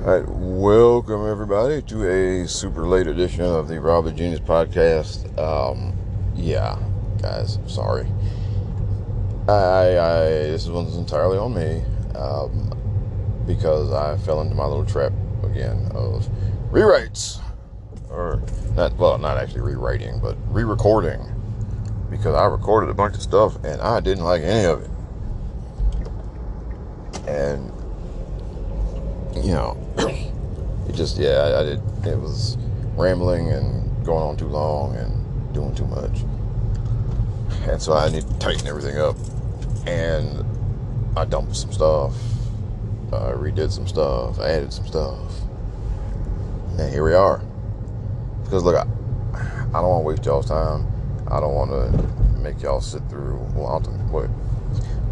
All right, welcome everybody to a super late edition of the Rob the Genius podcast. Um, yeah, guys, sorry. I, I this one's entirely on me um, because I fell into my little trap again of rewrites, or not. Well, not actually rewriting, but re-recording because I recorded a bunch of stuff and I didn't like any of it, and you know, it just yeah, I, I did. It was rambling and going on too long and doing too much, and so I need to tighten everything up. And I dumped some stuff, I redid some stuff, I added some stuff, and here we are. Because look, I, I don't want to waste y'all's time. I don't want to make y'all sit through. Well, I'll, wait.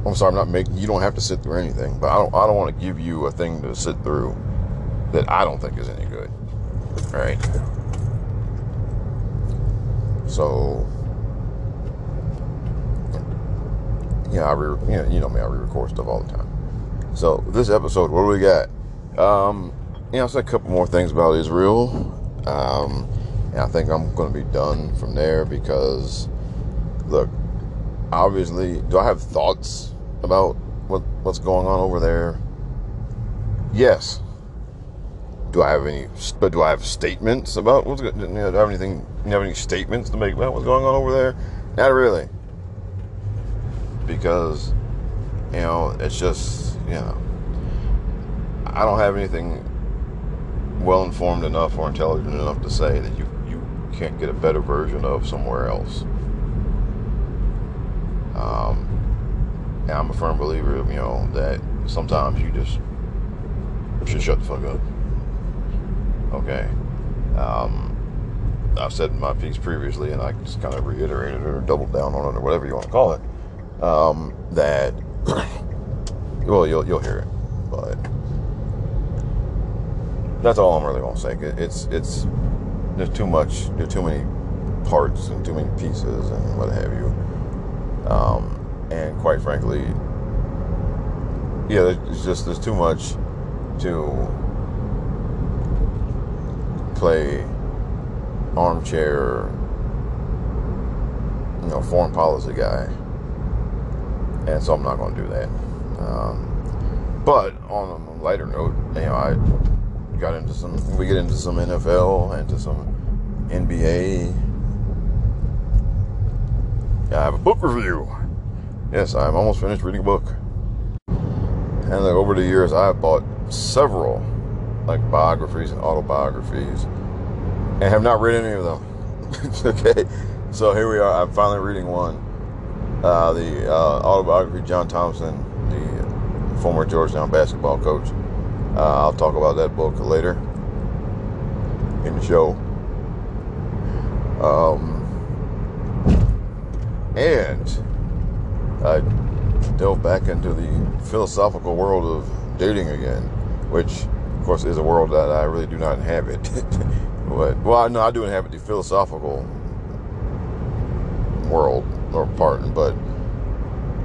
I'm sorry, I'm not making. You don't have to sit through anything, but I don't. I don't want to give you a thing to sit through that I don't think is any good. Right. So, yeah, I re, you, know, you know me. I re-record stuff all the time. So this episode, what do we got? Um, you know, I said a couple more things about Israel. Um, and I think I'm going to be done from there because, look, obviously, do I have thoughts about what what's going on over there? Yes. Do I have any? But do I have statements about what's going? You know, do I have anything? Do You have any statements to make about what's going on over there? Not really. Because, you know, it's just you know, I don't have anything well informed enough or intelligent enough to say that you you can't get a better version of somewhere else. Um, and I'm a firm believer, you know, that sometimes you just should shut the fuck up. Okay. Um, I've said my piece previously, and I just kind of reiterated it or doubled down on it or whatever you want to call it. Um, that, well, you'll you'll hear it, but that's all I'm really gonna say. It's it's there's too much, there's too many parts and too many pieces and what have you. Um, and quite frankly, yeah, it's just there's too much to play armchair, you know, foreign policy guy, and so I'm not going to do that. Um, but on a lighter note, you know, I got into some, we get into some NFL, into some NBA. I have a book review. Yes, I'm almost finished reading a book. And like over the years, I've bought several like biographies and autobiographies and have not read any of them. okay, so here we are. I'm finally reading one. Uh, the uh, autobiography John Thompson, the former Georgetown basketball coach. Uh, I'll talk about that book later in the show. Um, and I delve back into the philosophical world of dating again, which, of course, is a world that I really do not inhabit. but well, I know I do inhabit the philosophical world or part, but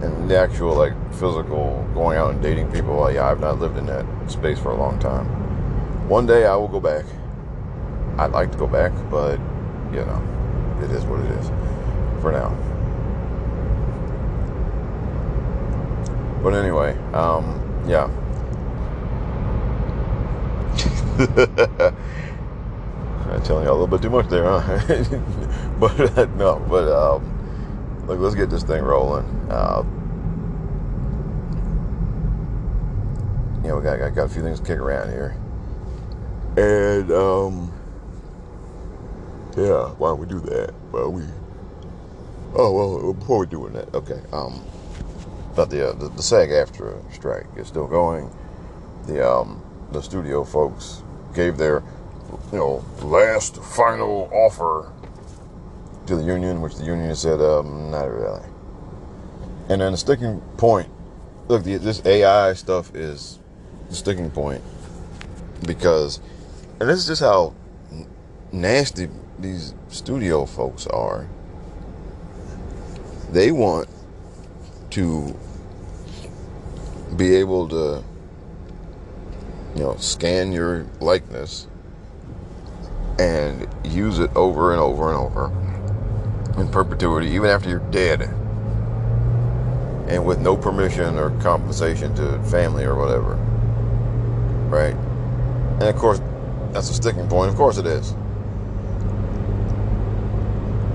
in the actual like physical going out and dating people, yeah, I've not lived in that space for a long time. One day I will go back. I'd like to go back, but you know, it is what it is for now. But anyway, um, yeah. I'm telling you a little bit too much there, huh? but uh, no, but um, look, let's get this thing rolling. Uh, know, we got, got, a few things to kick around here, and um, yeah, why don't we do that? Well, we. Oh well, before we doing that, okay. Um, but the, uh, the the SAG-AFTRA strike is still going. The um the studio folks gave their you know last final offer to the union, which the union said um not really. And then the sticking point. Look, the, this AI stuff is the sticking point because, and this is just how nasty these studio folks are. They want to be able to you know, scan your likeness and use it over and over and over in perpetuity, even after you're dead, and with no permission or compensation to family or whatever. Right? And of course, that's a sticking point. Of course, it is.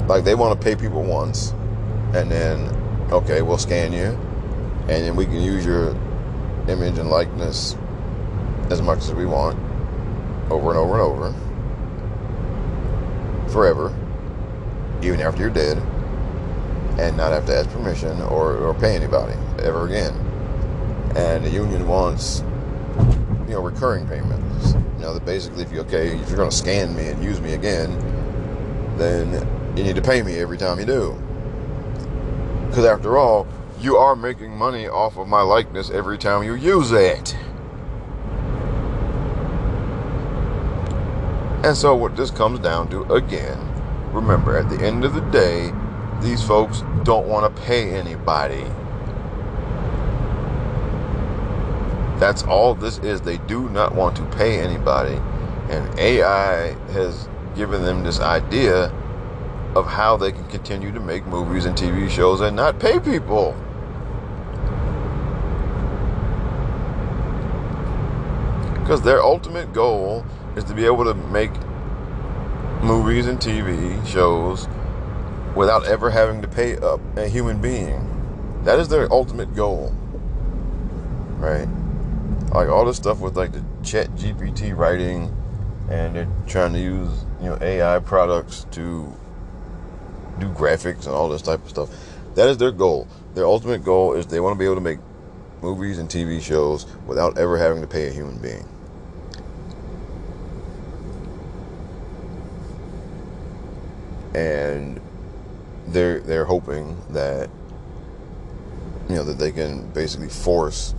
Like they want to pay people once, and then okay, we'll scan you, and then we can use your image and likeness as much as we want, over and over and over, forever, even after you're dead, and not have to ask permission or, or pay anybody ever again. And the union wants, you know, recurring payments. You know, that basically, if you okay, if you're going to scan me and use me again, then you need to pay me every time you do. Because after all, you are making money off of my likeness every time you use it. And so, what this comes down to, again, remember, at the end of the day, these folks don't want to pay anybody. That's all this is. They do not want to pay anybody. And AI has given them this idea of how they can continue to make movies and TV shows and not pay people. Because their ultimate goal is to be able to make movies and TV shows without ever having to pay up a human being. That is their ultimate goal. Right? Like all this stuff with like the ChatGPT writing and they're trying to use, you know, AI products to do graphics and all this type of stuff. That is their goal. Their ultimate goal is they want to be able to make movies and TV shows without ever having to pay a human being. And they're they're hoping that you know that they can basically force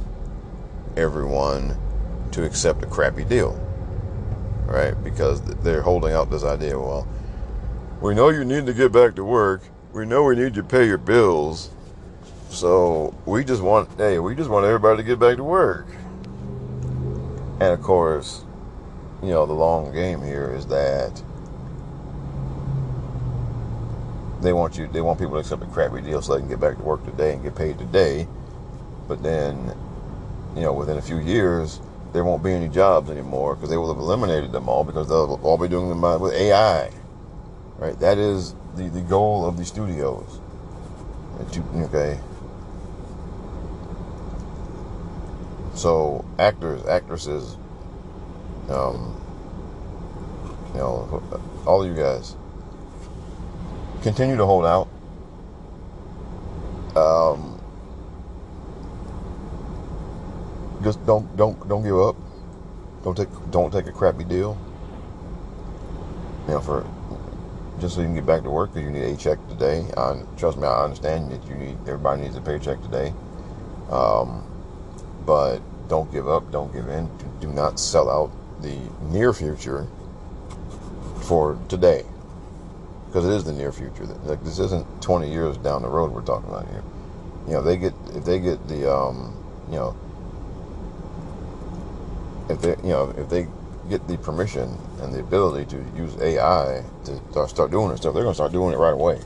everyone to accept a crappy deal. Right? Because they're holding out this idea, well, we know you need to get back to work. We know we need to pay your bills. So we just want, hey, we just want everybody to get back to work. And of course, you know, the long game here is that they want you, they want people to accept a crappy deal so they can get back to work today and get paid today. But then, you know, within a few years, there won't be any jobs anymore because they will have eliminated them all because they'll all be doing them with AI. Right? That is the, the goal of the studios. Okay. So actors, actresses, um, you know, all of you guys, continue to hold out. Um, just don't don't don't give up. Don't take don't take a crappy deal. You know, for just so you can get back to work because you need a check today. I, trust me, I understand that you need everybody needs a paycheck today. Um, but don't give up, don't give in. Do not sell out the near future for today because it is the near future. Like this isn't 20 years down the road we're talking about here. You know, they get if they get the um, you know if they you know if they get the permission and the ability to use AI to start doing this stuff, they're going to start doing it right away.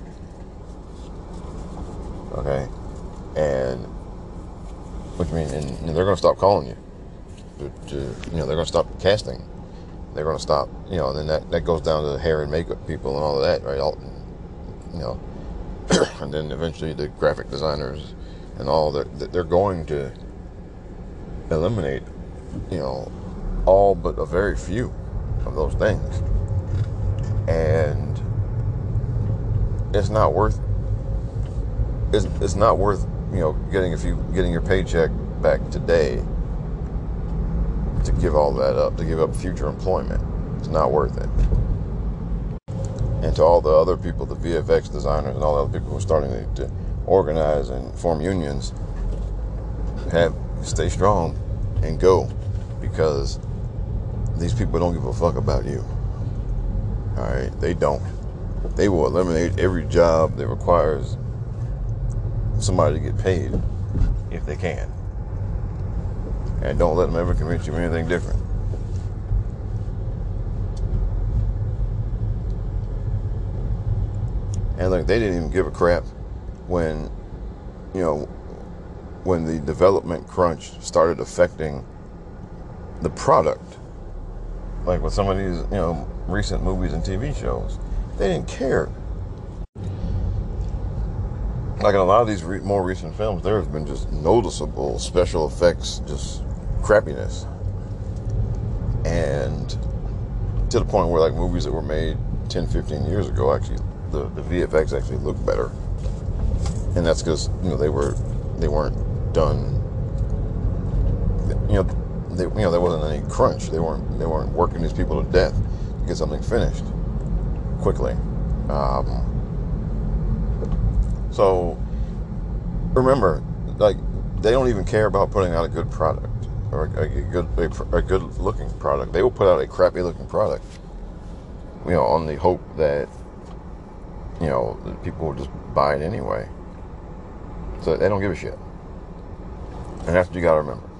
Okay, and which means and, and they're going to stop calling you. To, to, you know, they're going to stop casting. They're going to stop. You know, and then that that goes down to the hair and makeup people and all of that, right? All, you know, and then eventually the graphic designers and all that. They're going to eliminate, you know, all but a very few of those things. And it's not worth it's, it's not worth, you know, getting a few getting your paycheck back today to give all that up, to give up future employment. It's not worth it. And to all the other people, the VFX designers and all the other people who are starting to, to organize and form unions, have stay strong and go because these people don't give a fuck about you. All right, they don't. They will eliminate every job that requires somebody to get paid if they can. And don't let them ever convince you of anything different. And look, they didn't even give a crap when, you know, when the development crunch started affecting the product. Like with some of these, you know, recent movies and TV shows, they didn't care. Like in a lot of these re- more recent films, there has been just noticeable special effects, just crappiness. And to the point where like movies that were made 10, 15 years ago actually the, the VFX actually look better. And that's because, you know, they were they weren't done you know they, you know there wasn't any crunch. They weren't they weren't working these people to death to get something finished quickly. Um, so remember, like they don't even care about putting out a good product or a, a good a, a good looking product. They will put out a crappy looking product, you know, on the hope that you know people will just buy it anyway. So they don't give a shit. And that's what you got to remember.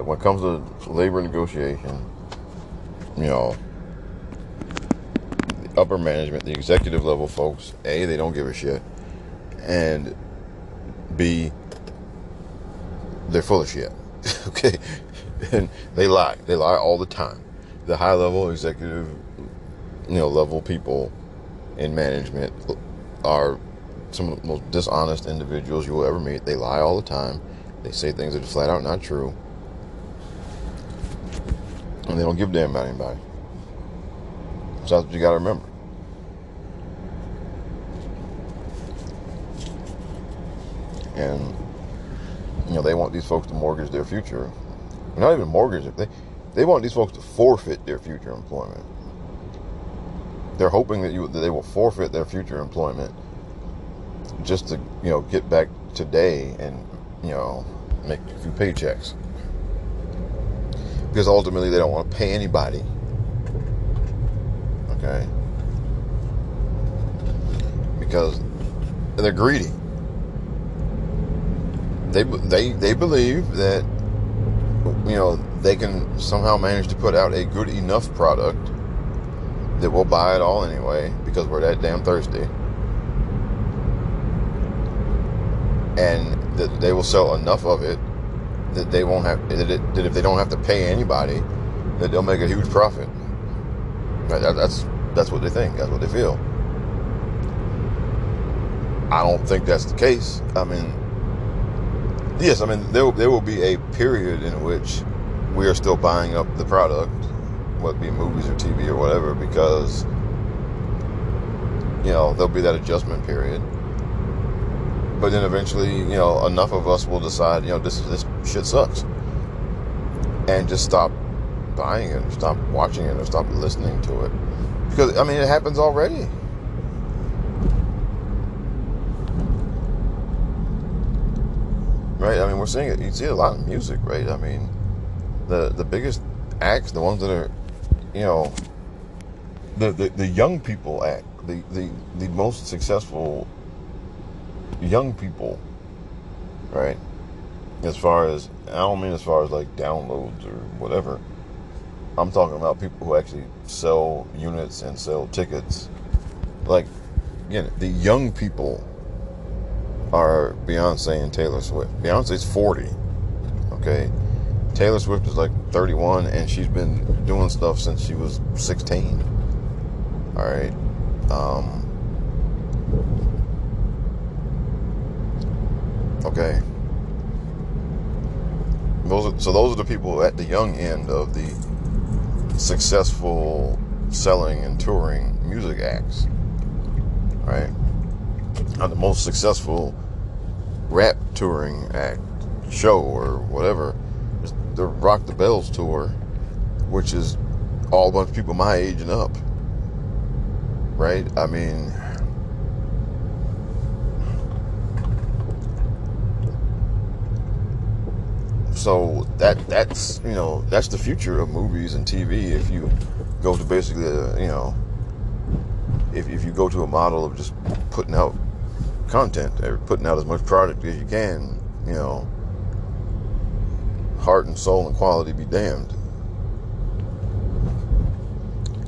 That when it comes to labor negotiation, you know, the upper management, the executive level folks, A, they don't give a shit. And B, they're full of shit. okay? And they lie. They lie all the time. The high level executive, you know, level people in management are some of the most dishonest individuals you will ever meet. They lie all the time. They say things that are flat out not true. And they don't give a damn about anybody. So that's what you got to remember. And, you know, they want these folks to mortgage their future. Not even mortgage it. They, they want these folks to forfeit their future employment. They're hoping that you that they will forfeit their future employment just to you know get back today and you know make a few paychecks because ultimately they don't want to pay anybody. Okay, because they're greedy. They they they believe that you know they can somehow manage to put out a good enough product that we'll buy it all anyway because we're that damn thirsty. And that they will sell enough of it that they won't have that, it, that if they don't have to pay anybody, that they'll make a huge profit. That, that's that's what they think. That's what they feel. I don't think that's the case. I mean, yes, I mean there there will be a period in which we are still buying up the product whether it be movies or TV or whatever, because you know there'll be that adjustment period. But then eventually, you know, enough of us will decide, you know, this this shit sucks, and just stop buying it, or stop watching it, or stop listening to it, because I mean it happens already. Right, I mean, we're seeing it. You see a lot in music, right? I mean, the the biggest acts, the ones that are you know, the, the, the young people act, the, the, the most successful young people, right? As far as, I don't mean as far as like downloads or whatever. I'm talking about people who actually sell units and sell tickets. Like, again, the young people are Beyonce and Taylor Swift. Beyonce's 40, okay? Taylor Swift is like 31 and she's been doing stuff since she was 16. All right. Um, okay. Those are, so those are the people at the young end of the successful selling and touring music acts. Right? Now the most successful rap touring act show or whatever the Rock the Bells tour, which is all a bunch of people my age and up. Right? I mean, so that that's you know that's the future of movies and TV. If you go to basically a, you know if if you go to a model of just putting out content or putting out as much product as you can, you know heart and soul and quality be damned.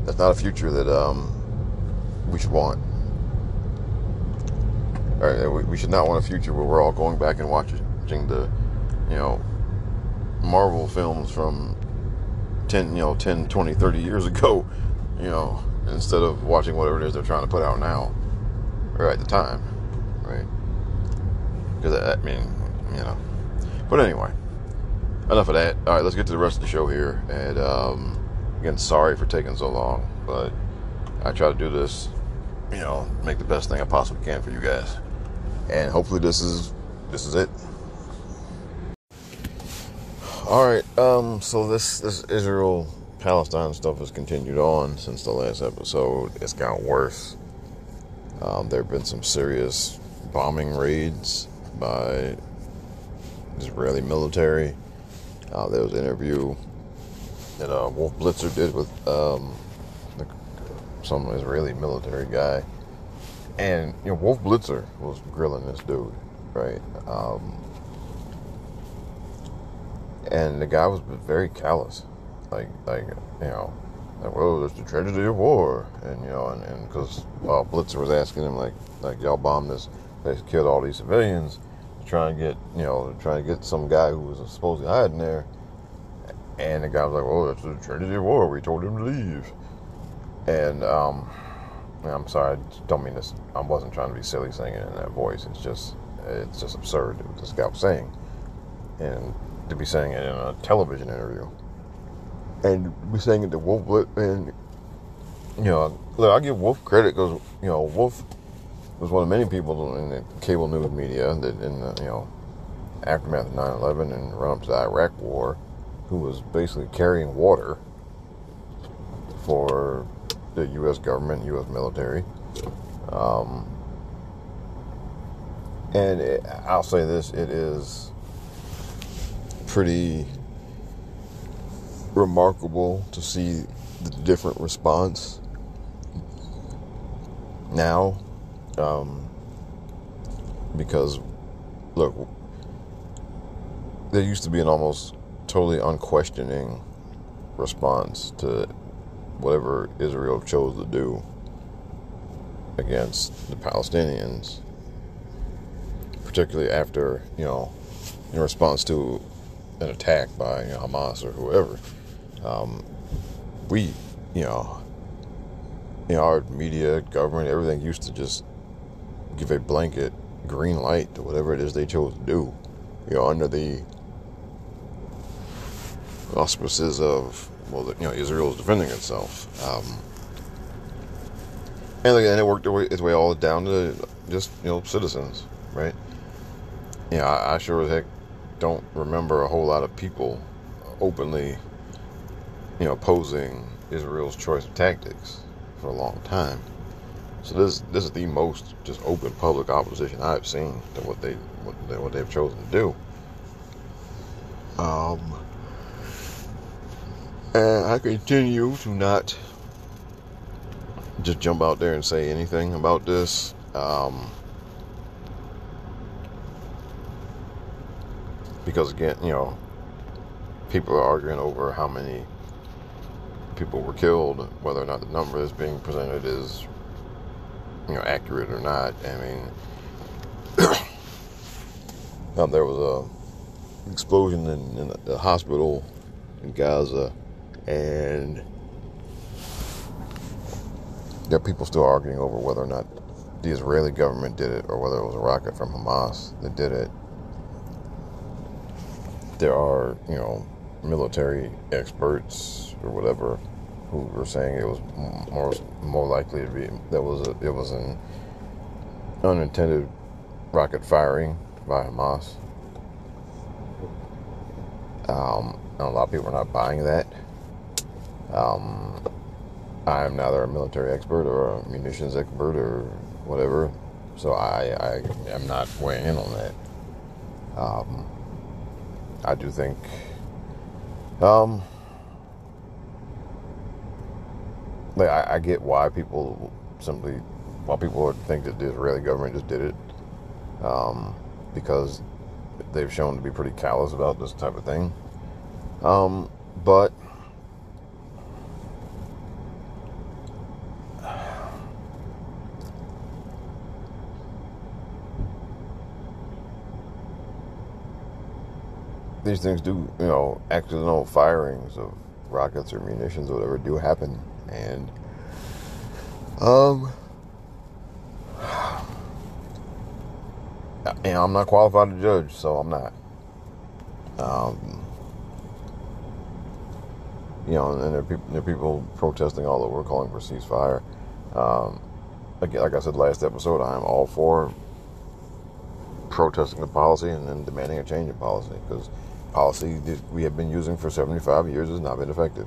That's not a future that um, we should want. All right, we, we should not want a future where we're all going back and watching the, you know, Marvel films from 10, you know, 10, 20, 30 years ago, you know, instead of watching whatever it is they're trying to put out now or at the time, right? Because, I mean, you know. But anyway, enough of that. All right, let's get to the rest of the show here. And, um, again, sorry for taking so long, but I try to do this, you know, make the best thing I possibly can for you guys. And hopefully this is this is it. All right, um, so this this Israel Palestine stuff has continued on since the last episode. It's gotten worse. Um, there have been some serious bombing raids by Israeli military. Uh, there was an interview that uh, Wolf Blitzer did with um, the, some Israeli military guy, and you know Wolf Blitzer was grilling this dude, right? Um, and the guy was very callous, like like you know, like well, there's the tragedy of war, and you know, and because uh, Blitzer was asking him like like y'all bombed this, they killed all these civilians, trying to get you know trying to get some guy who was supposedly hiding there, and the guy was like, well, that's the tragedy of war. We told him to leave, and um. I'm sorry, I don't mean this. I wasn't trying to be silly saying it in that voice. It's just, it's just absurd what this guy was saying, and to be saying it in a television interview, and be saying it to Wolf and you know, look, I give Wolf credit because you know Wolf was one of many people in the cable news media that in the you know aftermath of 9/11 and run up to the Iraq War, who was basically carrying water for the U.S. government, U.S. military. Um, and it, I'll say this: it is pretty remarkable to see the different response now, um, because look, there used to be an almost totally unquestioning response to whatever Israel chose to do against the Palestinians, particularly after, you know, in response to an attack by you know, Hamas or whoever. Um, we, you know, you know, our media, government, everything used to just give a blanket green light to whatever it is they chose to do, you know, under the auspices of well, you know, Israel is defending itself. Um, and again, it worked its way all down to just you know citizens, right? Yeah, you know, I, I sure as heck don't remember a whole lot of people openly, you know, opposing Israel's choice of tactics for a long time. So this this is the most just open public opposition I've seen to what they what, they, what they've chosen to do. Um, and I continue to not just jump out there and say anything about this. Um, because again, you know, people are arguing over how many people were killed, whether or not the number that's being presented is, you know, accurate or not. I mean, um, there was a explosion in, in the hospital in Gaza and there are people still arguing over whether or not the Israeli government did it or whether it was a rocket from Hamas that did it. There are, you know, military experts or whatever who were saying it was more more likely to be that was a, it was an unintended rocket firing by Hamas. Um, a lot of people are not buying that. Um, I'm neither a military expert or a munitions expert or whatever, so I, I am not weighing in on that. Um, I do think, um, like I, I, get why people simply, why people think that the Israeli government just did it, um, because they've shown to be pretty callous about this type of thing. Um, but these things do, you know, accidental firings of rockets or munitions or whatever do happen, and um, and I'm not qualified to judge, so I'm not. Um, you know, and there are people, there are people protesting all over, calling for ceasefire. Um, again, like I said last episode, I'm all for protesting the policy and then demanding a change in policy because policy that we have been using for 75 years has not been effective.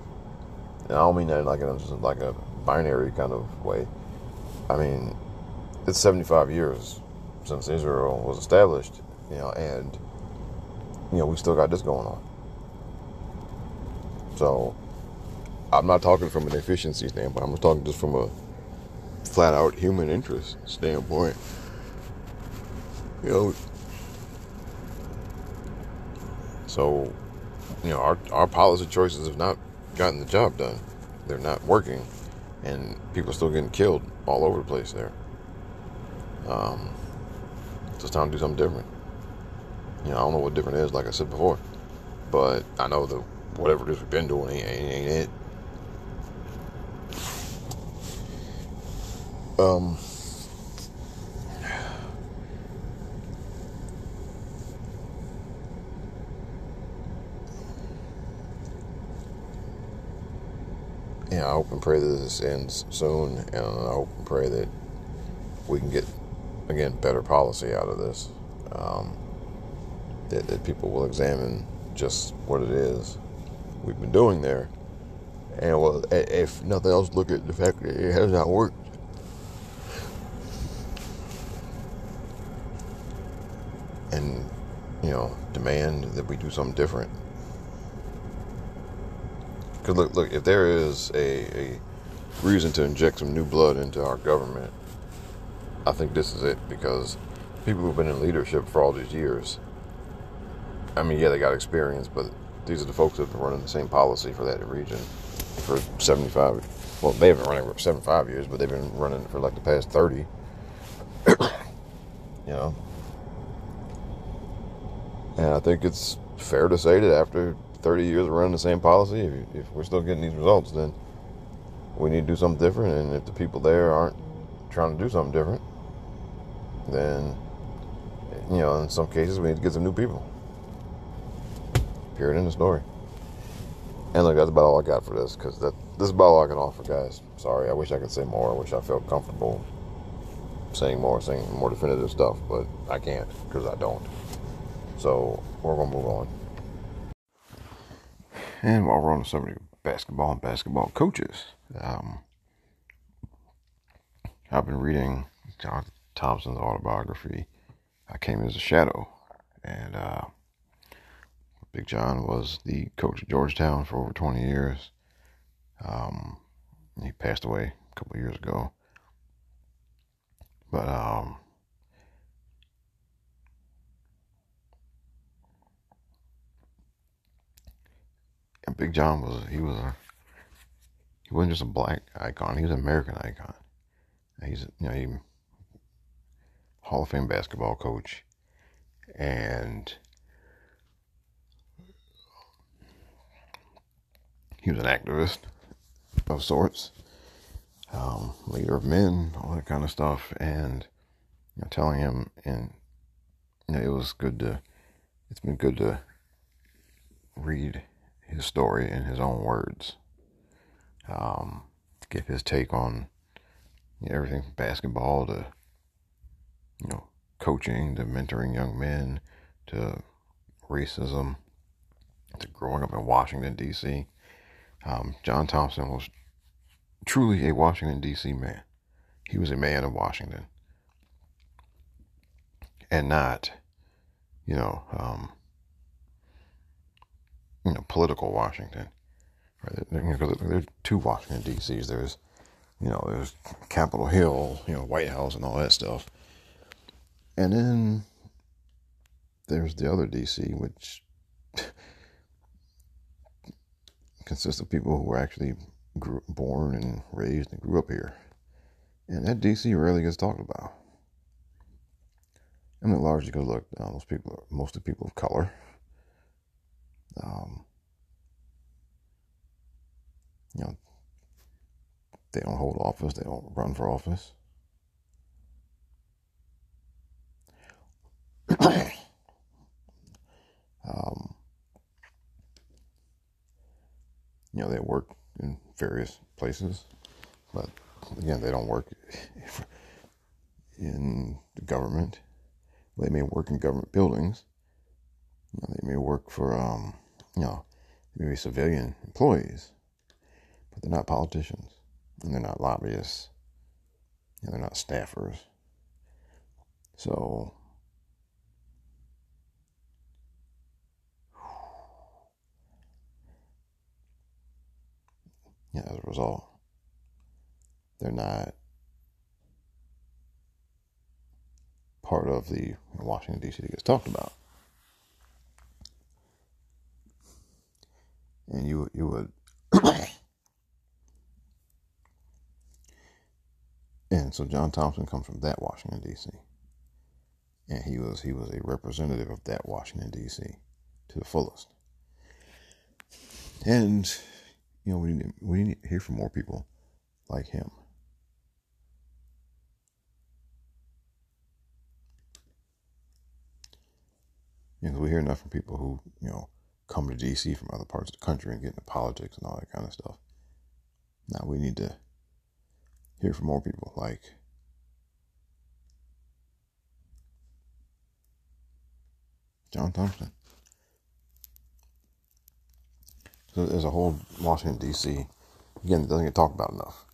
And I don't mean that like in like a binary kind of way. I mean, it's 75 years since Israel was established, you know, and you know we still got this going on. So I'm not talking from an efficiency standpoint. I'm just talking just from a flat out human interest standpoint. You know, so you know our our policy choices have not gotten the job done. They're not working, and people are still getting killed all over the place there. Um, it's time to do something different. You know, I don't know what different is, like I said before, but I know that whatever it is we've been doing ain't, ain't, ain't it. Um, yeah, I hope and pray that this ends soon, and I hope and pray that we can get again better policy out of this. Um, that, that people will examine just what it is we've been doing there, and well, if nothing else, look at the fact that it has not worked. And you know, demand that we do something different. Because look, look, if there is a, a reason to inject some new blood into our government, I think this is it. Because people who've been in leadership for all these years, I mean, yeah, they got experience, but these are the folks that have been running the same policy for that region for 75. Well, they haven't running for 75 years, but they've been running for like the past 30. you know, and I think it's fair to say that after 30 years of running the same policy, if, if we're still getting these results, then we need to do something different. And if the people there aren't trying to do something different, then, you know, in some cases, we need to get some new people. Period in the story. And look, that's about all I got for this, because that this is about all I can offer, guys. Sorry, I wish I could say more. I wish I felt comfortable saying more, saying more definitive stuff, but I can't because I don't. So we're gonna move on. And while we're on the subject of basketball and basketball coaches, um, I've been reading John Thompson's autobiography. I came as a shadow, and uh, Big John was the coach at Georgetown for over 20 years. Um, he passed away a couple years ago, but um, Big John was he was a he wasn't just a black icon; he was an American icon. He's you know he Hall of Fame basketball coach, and he was an activist of sorts, um, leader of men, all that kind of stuff, and you know, telling him and you know, it was good to it's been good to read his story in his own words. Um, give his take on you know, everything from basketball to you know coaching to mentoring young men to racism to growing up in Washington D.C. Um, John Thompson was truly a Washington D.C. man. He was a man of Washington, and not, you know, um, you know, political Washington. Right? There's two Washington D.C.s. There's, you know, there's Capitol Hill, you know, White House, and all that stuff. And then there's the other D.C., which consists of people who were actually grew, born and raised and grew up here. And that D.C. rarely gets talked about. I mean, largely because look, uh, those people are mostly people of color Um, you know, they don't hold office. They don't run for office. um, you know, they work in various places, but again, they don't work in the government. They may work in government buildings. They may work for, um, you know, maybe civilian employees, but they're not politicians and they're not lobbyists. and they're not staffers. So, yeah, as a result, they're not part of the Washington, D.C. that gets talked about. And you, you would. and so John Thompson comes from that Washington, D.C. And he was he was a representative of that Washington, D.C. to the fullest. And you know, we need, we need to hear from more people like him. You know, we hear enough from people who, you know, come to DC from other parts of the country and get into politics and all that kind of stuff. Now we need to hear from more people like John Thompson. So there's a whole Washington D.C. again that doesn't get talked about enough.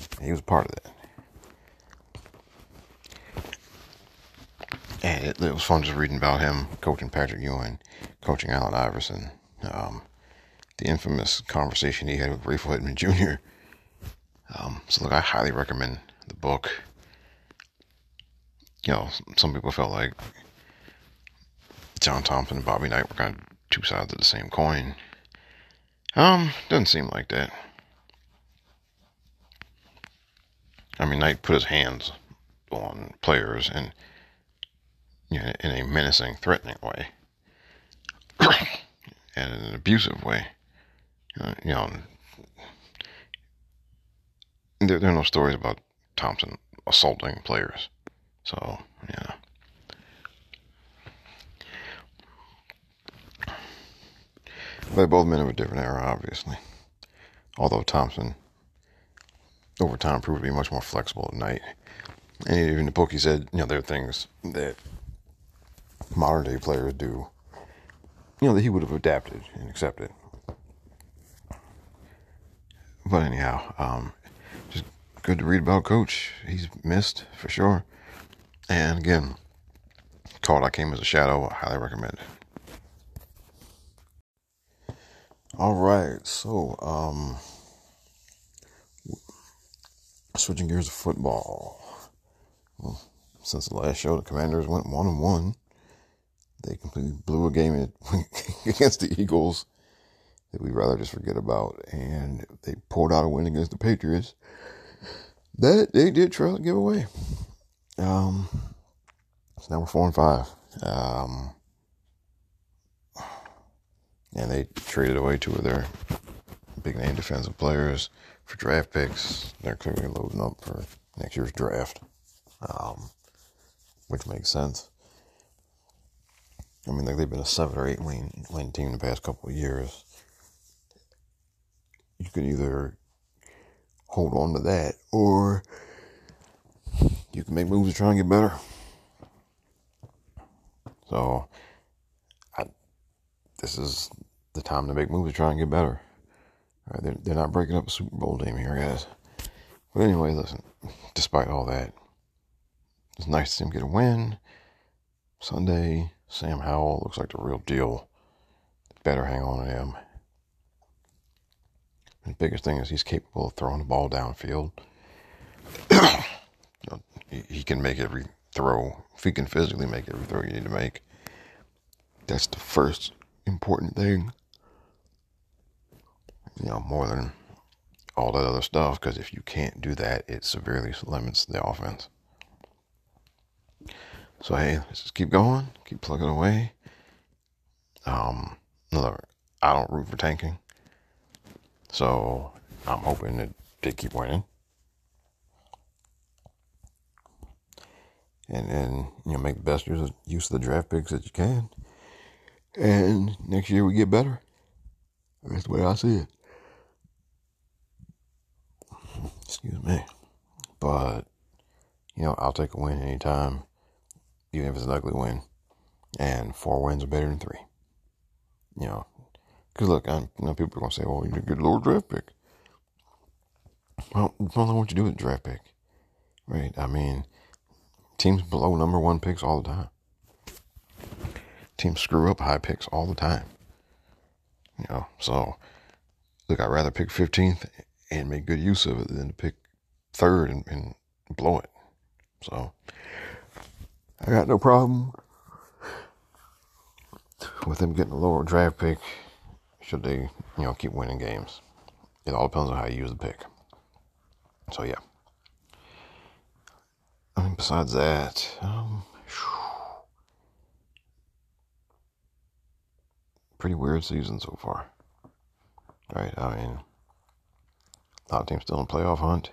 he was part of that. And it, it, was fun just reading about him coaching Patrick Ewing, coaching Allen Iverson, um, the infamous conversation he had with Rayful Edmond Jr. Um, so look, I highly recommend the book. You know, some people felt like John Thompson and Bobby Knight were kind of two sides of the same coin. Um, doesn't seem like that. I mean, Knight put his hands on players and you know, in a menacing, threatening way, and in an abusive way. Uh, you know, there, there are no stories about Thompson assaulting players. So, yeah. They both men of a different era, obviously. Although Thompson, over time, proved to be much more flexible at Knight. And even the book, he said, you know, there are things that modern day players do, you know, that he would have adapted and accepted. But anyhow, um, just good to read about Coach. He's missed for sure. And again, called I Came as a Shadow. I highly recommend it. All right, so um, switching gears to football. Well, since the last show, the Commanders went one and one. They completely blew a game against the Eagles that we'd rather just forget about, and they pulled out a win against the Patriots that they did try to give away. Um, so now we're four and five. Um, and they traded away two of their big name defensive players for draft picks. They're clearly loading up for next year's draft, um, which makes sense. I mean, like they've been a seven or eight win, win team the past couple of years. You could either hold on to that or you can make moves to try and get better. So, I, this is the time to make moves to try and get better. All right, they're, they're not breaking up a Super Bowl team here, guys. But anyway, listen, despite all that, it's nice to see them get a win. Sunday, Sam Howell looks like the real deal. Better hang on to him. The biggest thing is he's capable of throwing the ball downfield. you know, he, he can make every throw. If he can physically make every throw you need to make, that's the first important thing. You know, more than all that other stuff, because if you can't do that, it severely limits the offense. So hey, let's just keep going, keep plugging away. Um, look, I don't root for tanking. So I'm hoping that they keep winning. And then, you know, make the best use of, use of the draft picks that you can. And next year we get better. That's the way I see it. Excuse me. But, you know, I'll take a win anytime, even if it's an ugly win. And four wins are better than three. You know, because look, I, know, people are going to say, well, you get a lower draft pick. Well, depends on what you do with draft pick. Right? I mean, teams below number one picks all the time. Teams screw up high picks all the time. You know, so look, I'd rather pick 15th and make good use of it than to pick third and, and blow it. So I got no problem with them getting a lower draft pick should they, you know, keep winning games. It all depends on how you use the pick. So yeah. I mean, besides that, um, pretty weird season so far. Right? I mean, a lot of teams still in playoff hunt,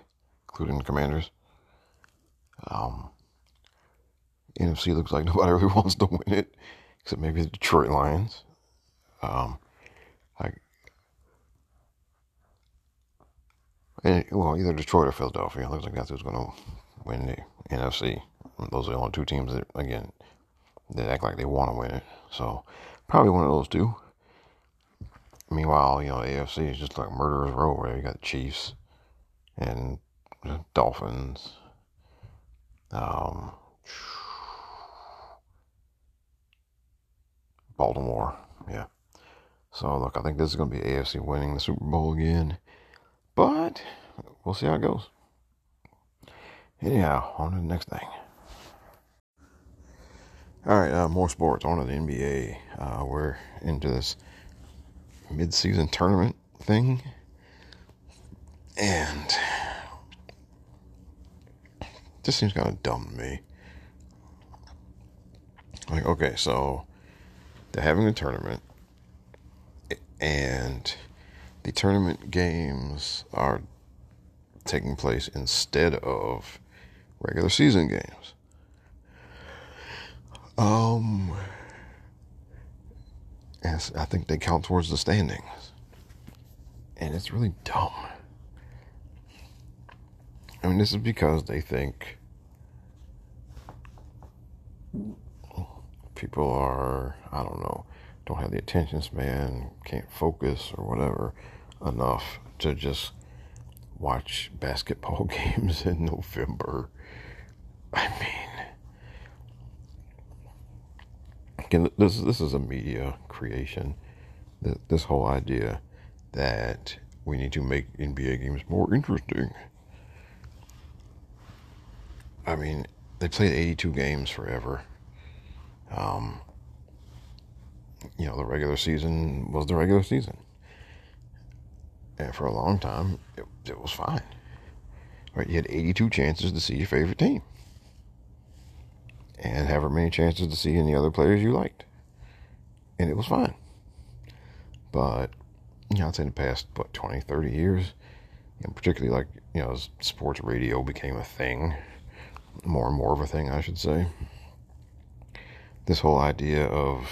including the Commanders. Um, NFC looks like nobody really wants to win it, except maybe the Detroit Lions. Um, I, and, well, either Detroit or Philadelphia. It looks like that's who's going to win the NFC. Those are the only two teams that, again, that act like they want to win it. So probably one of those two. Meanwhile, you know, AFC is just like murderer's row where you got the Chiefs and the Dolphins. Um, Baltimore, yeah. So look, I think this is going to be AFC winning the Super Bowl again, but we'll see how it goes. Anyhow, on to the next thing. All right, uh, more sports. On to the NBA. Uh, we're into this mid-season tournament thing, and this seems kind of dumb to me. Like, okay, so they're having a tournament, and the tournament games are taking place instead of regular season games. Um, and I think they count towards the standings, and it's really dumb. I mean, this is because they think people are, I don't know, don't have the attention span, can't focus or whatever enough to just watch basketball games in November. I mean, again, this this is a media creation. This whole idea that we need to make NBA games more interesting. I mean, they played 82 games forever. Um, you know, the regular season was the regular season. And for a long time, it, it was fine. Right? You had 82 chances to see your favorite team. And however many chances to see any other players you liked. And it was fine. But, you know, I'd say in the past, what, 20, 30 years, and particularly like, you know, as sports radio became a thing, more and more of a thing, I should say this whole idea of,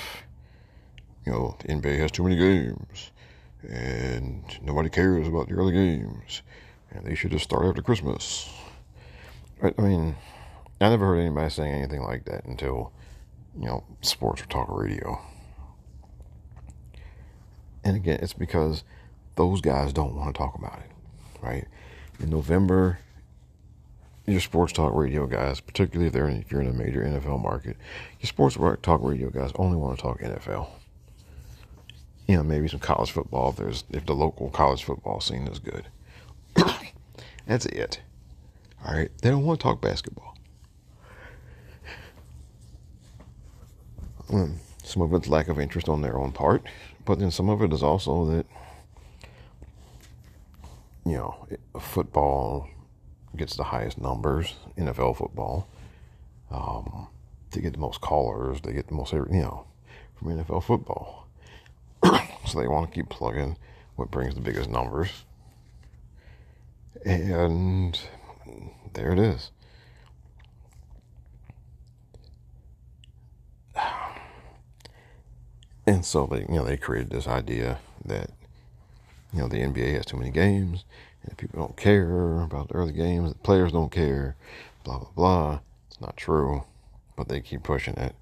you know, the NBA has too many games and nobody cares about the early games and they should just start after Christmas. Right, I mean, I never heard anybody saying anything like that until, you know, sports or talk radio. And again, it's because those guys don't want to talk about it, right? In November, your sports talk radio guys, particularly if they're in, if you're in a major NFL market, your sports talk radio guys only want to talk NFL. You know, maybe some college football if there's if the local college football scene is good. That's it. All right, they don't want to talk basketball. Um, some of it's lack of interest on their own part, but then some of it is also that you know football gets the highest numbers, NFL football. Um, they get the most callers, they get the most, you know, from NFL football. So they want to keep plugging what brings the biggest numbers. And there it is. And so they, you know, they created this idea that, you know, the NBA has too many games and people don't care about the early games, the players don't care, blah, blah, blah. It's not true, but they keep pushing it.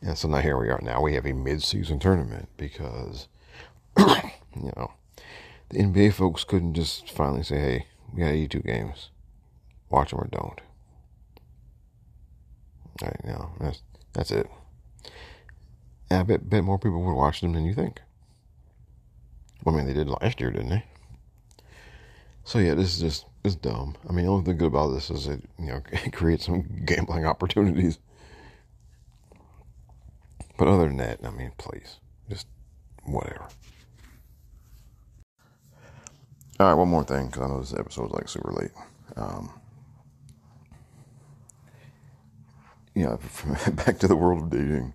And so now here we are. Now we have a mid-season tournament because, you know, the NBA folks couldn't just finally say, hey, we got 82 games. Watch them or don't. All right, now that's that's it. And I bet, bet more people would watch them than you think. I mean, they did last year, didn't they? So yeah, this is just it's dumb. I mean, the only thing good about this is it you know it creates some gambling opportunities. But other than that, I mean, please, just whatever. All right, one more thing because I know this episode's like super late. Um, yeah, back to the world of dating.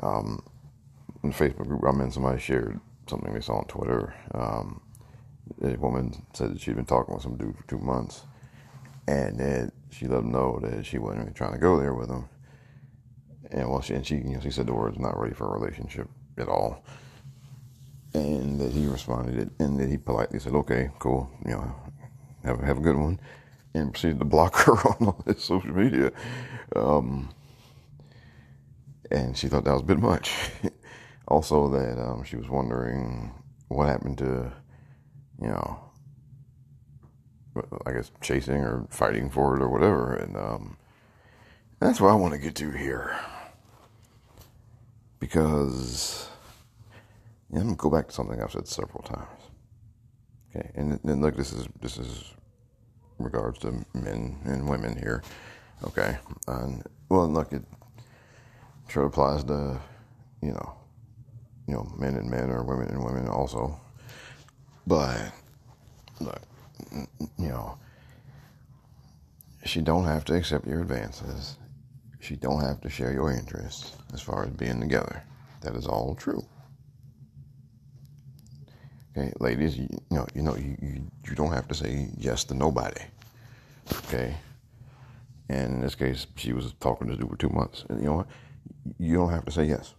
Um, in the Facebook group I'm in, somebody shared something they saw on Twitter. Um, a woman said that she'd been talking with some dude for two months, and that she let him know that she wasn't really trying to go there with him. And well, she and she, you know, she said the words "not ready for a relationship" at all, and that he responded, and that he politely said, "Okay, cool, you know, have have a good one," and proceeded to block her on all his social media. Um, and she thought that was a bit much. also, that um, she was wondering what happened to, you know, I guess chasing or fighting for it or whatever. And um, that's what I want to get to here. Because yeah, I'm gonna go back to something I've said several times. Okay, and, and look, this is this is regards to men and women here. Okay, and well, look, it sure applies to you know, you know, men and men or women and women also. But look, you know, she don't have to accept your advances. She don't have to share your interests as far as being together. That is all true. Okay, ladies, you, know, you know, you, you, you don't have to say yes to nobody. Okay, and in this case, she was talking to dude for two months, and you know what? You don't have to say yes.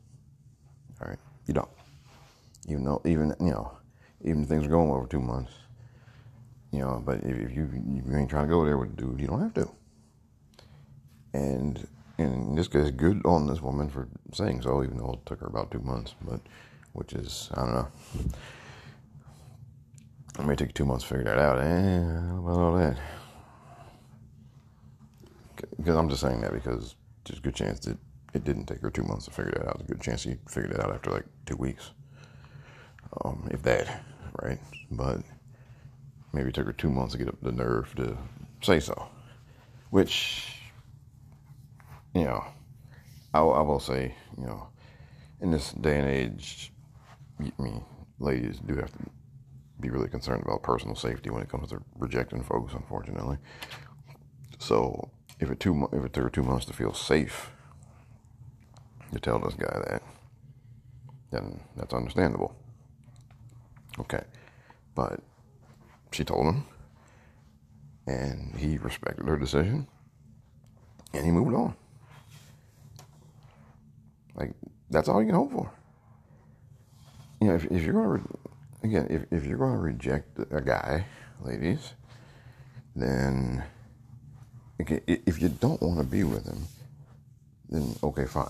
You don't. Even though, even you know, even things are going over two months, you know. But if, if you if you ain't trying to go there with a dude, you don't have to. And in this case, good on this woman for saying so, even though it took her about two months. But which is I don't know. It may take two months to figure that out. Eh, about all that. Because I'm just saying that because there's a good chance that it didn't take her two months to figure that out. There's a good chance she figured it out after like two weeks, um, if that, right? But maybe it took her two months to get up the nerve to say so, which, you know, I, I will say, you know, in this day and age, I mean, ladies do have to be really concerned about personal safety when it comes to rejecting folks, unfortunately. So if it two if it took her two months to feel safe to tell this guy that, then that's understandable. Okay, but she told him, and he respected her decision, and he moved on. Like that's all you can hope for. You know, if, if you're gonna again, if if you're gonna reject a guy, ladies, then if you don't want to be with him, then okay, fine.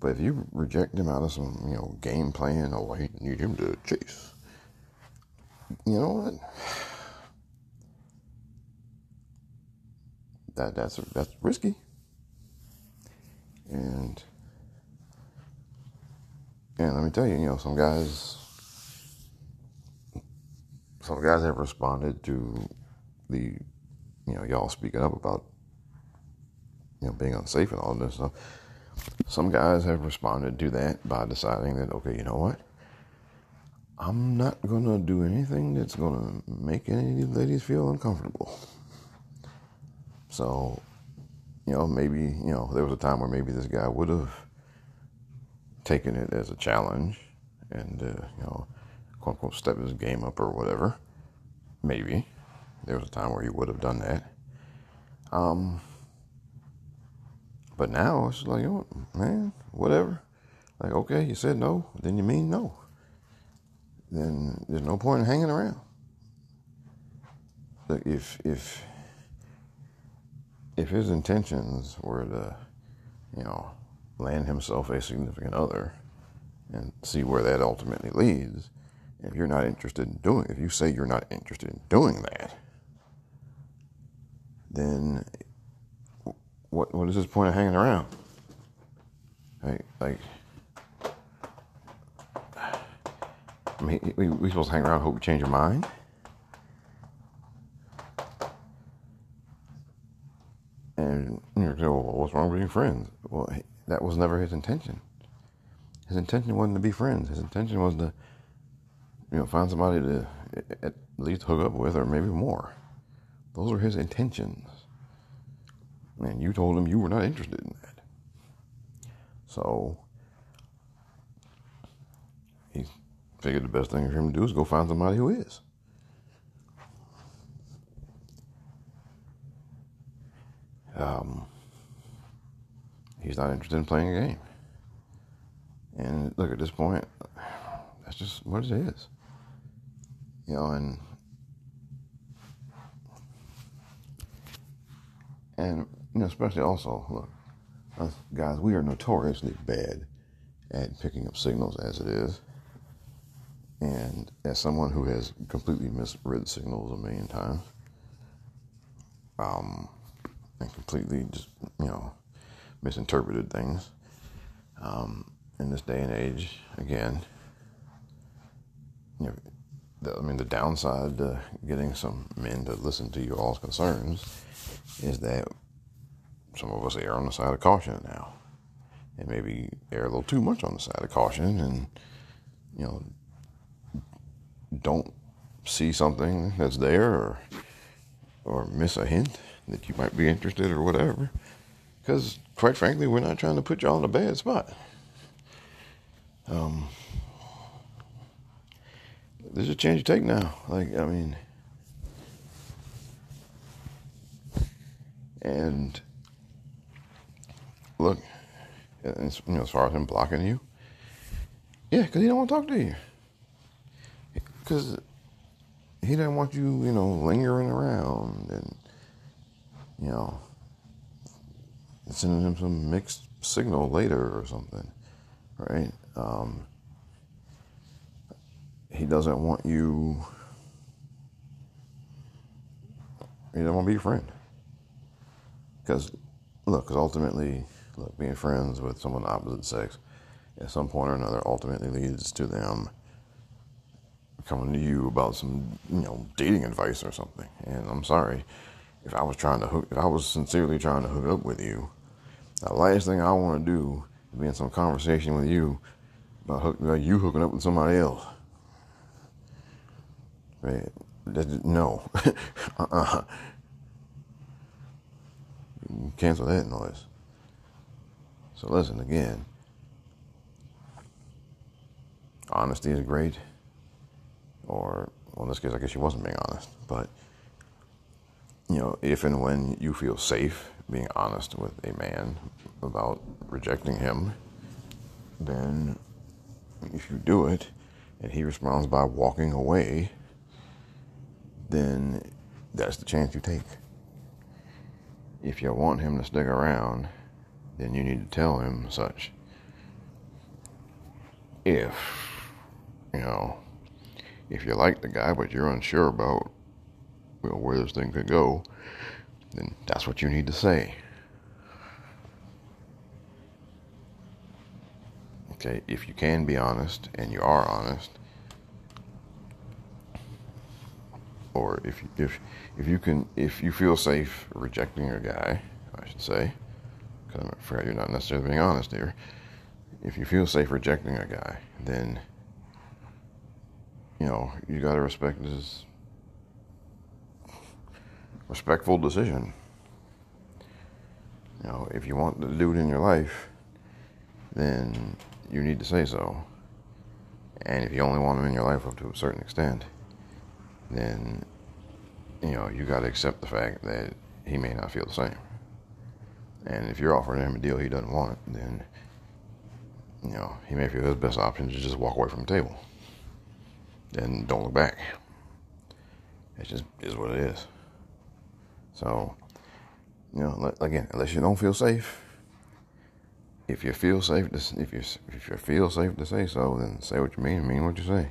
But if you reject him out of some, you know, game plan, oh, I need him to chase, you know what? That that's that's risky, and and let me tell you, you know, some guys, some guys have responded to the you know, y'all speaking up about, you know, being unsafe and all this stuff. Some guys have responded to that by deciding that, okay, you know what? I'm not going to do anything that's going to make any of these ladies feel uncomfortable. So, you know, maybe, you know, there was a time where maybe this guy would have taken it as a challenge and uh, you know, quote unquote, step his game up or whatever. Maybe there was a time where he would have done that. Um, but now it's like, you know, man, whatever. Like, okay, you said no, then you mean no. Then there's no point in hanging around. If if if his intentions were to, you know, land himself a significant other and see where that ultimately leads, if you're not interested in doing, if you say you're not interested in doing that, then what what is this point of hanging around? Like, like I mean, we we supposed to hang around, hope you change your mind. And you're going, well, what's wrong with being friends? Well, that was never his intention. His intention wasn't to be friends. His intention was to, you know, find somebody to at least hook up with, or maybe more. Those were his intentions. And you told him you were not interested in that. So he figured the best thing for him to do is go find somebody who is. Um, he's not interested in playing a game. And look, at this point, that's just what it is. You know, and and you know, especially also, look, us guys, we are notoriously bad at picking up signals as it is. And as someone who has completely misread signals a million times, um, and completely just, you know, misinterpreted things, um, in this day and age, again, you know, I mean, the downside to getting some men to listen to you all's concerns is that some of us err on the side of caution now, and maybe err a little too much on the side of caution, and you know, don't see something that's there or or miss a hint that you might be interested or whatever. Because quite frankly, we're not trying to put y'all in a bad spot. Um, there's a chance you take now. Like I mean, and look, you know, as far as him blocking you, yeah, because he don't want to talk to you. Because he doesn't want you, you know, lingering around and, you know, sending him some mixed signal later or something, right? Um, he doesn't want you. He doesn't want to be your friend. Because, look, because ultimately, look, being friends with someone opposite sex at some point or another ultimately leads to them coming to you about some, you know, dating advice or something. And I'm sorry, if I was trying to hook, if I was sincerely trying to hook up with you, the last thing I want to do is be in some conversation with you about, hook, about you hooking up with somebody else. Right? No. uh-uh. Cancel that noise. So listen again. Honesty is great. Or, well, in this case, I guess she wasn't being honest. But, you know, if and when you feel safe being honest with a man about rejecting him, then if you do it and he responds by walking away, then that's the chance you take. If you want him to stick around, then you need to tell him such. If, you know, if you like the guy but you're unsure about you know, where this thing could go, then that's what you need to say. Okay, if you can be honest and you are honest, or if if if you can if you feel safe rejecting a guy, I should say, because I'm afraid you're not necessarily being honest here. If you feel safe rejecting a guy, then you know you got to respect his respectful decision. You know, if you want the dude in your life, then you need to say so. And if you only want him in your life up to a certain extent, then you know you got to accept the fact that he may not feel the same. And if you're offering him a deal he doesn't want, then you know he may feel his best option is just walk away from the table. Then don't look back. It just is what it is. So, you know, again, unless you don't feel safe, if you feel safe, to, if you if you feel safe to say so, then say what you mean and mean what you say.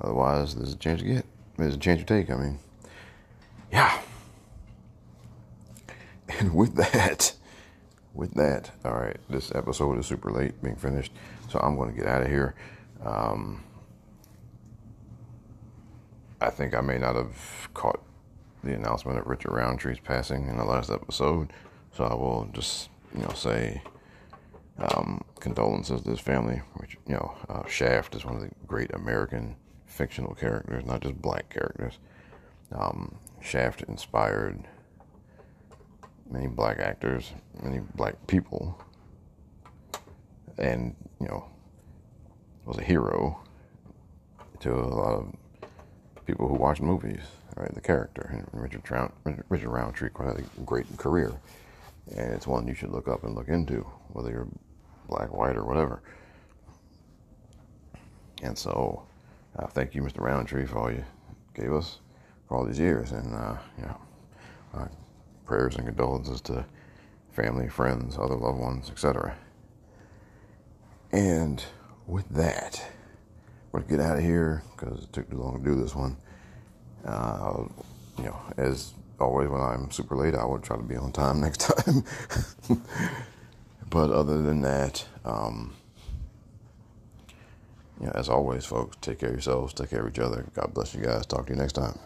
Otherwise, there's a chance you get. There's a chance you take. I mean, yeah. And with that, with that, all right, this episode is super late being finished, so I'm going to get out of here. Um, I think I may not have caught the announcement of Richard Roundtree's passing in the last episode, so I will just, you know, say um, condolences to his family. Which you know, uh, Shaft is one of the great American fictional characters, not just black characters. Um, Shaft inspired many black actors, many black people, and you know, was a hero to a lot of people who watch movies. Right, the character Richard, Trout, Richard Roundtree quite had a great career, and it's one you should look up and look into, whether you're black, white, or whatever. And so, uh, thank you, Mr. Roundtree, for all you gave us for all these years, and uh, you know, prayers and condolences to family, friends, other loved ones, etc. And with that, we're gonna get out of here because it took too long to do this one. Uh, you know, as always, when I'm super late, I will try to be on time next time. but other than that, um, you know, as always, folks, take care of yourselves, take care of each other. God bless you guys. Talk to you next time.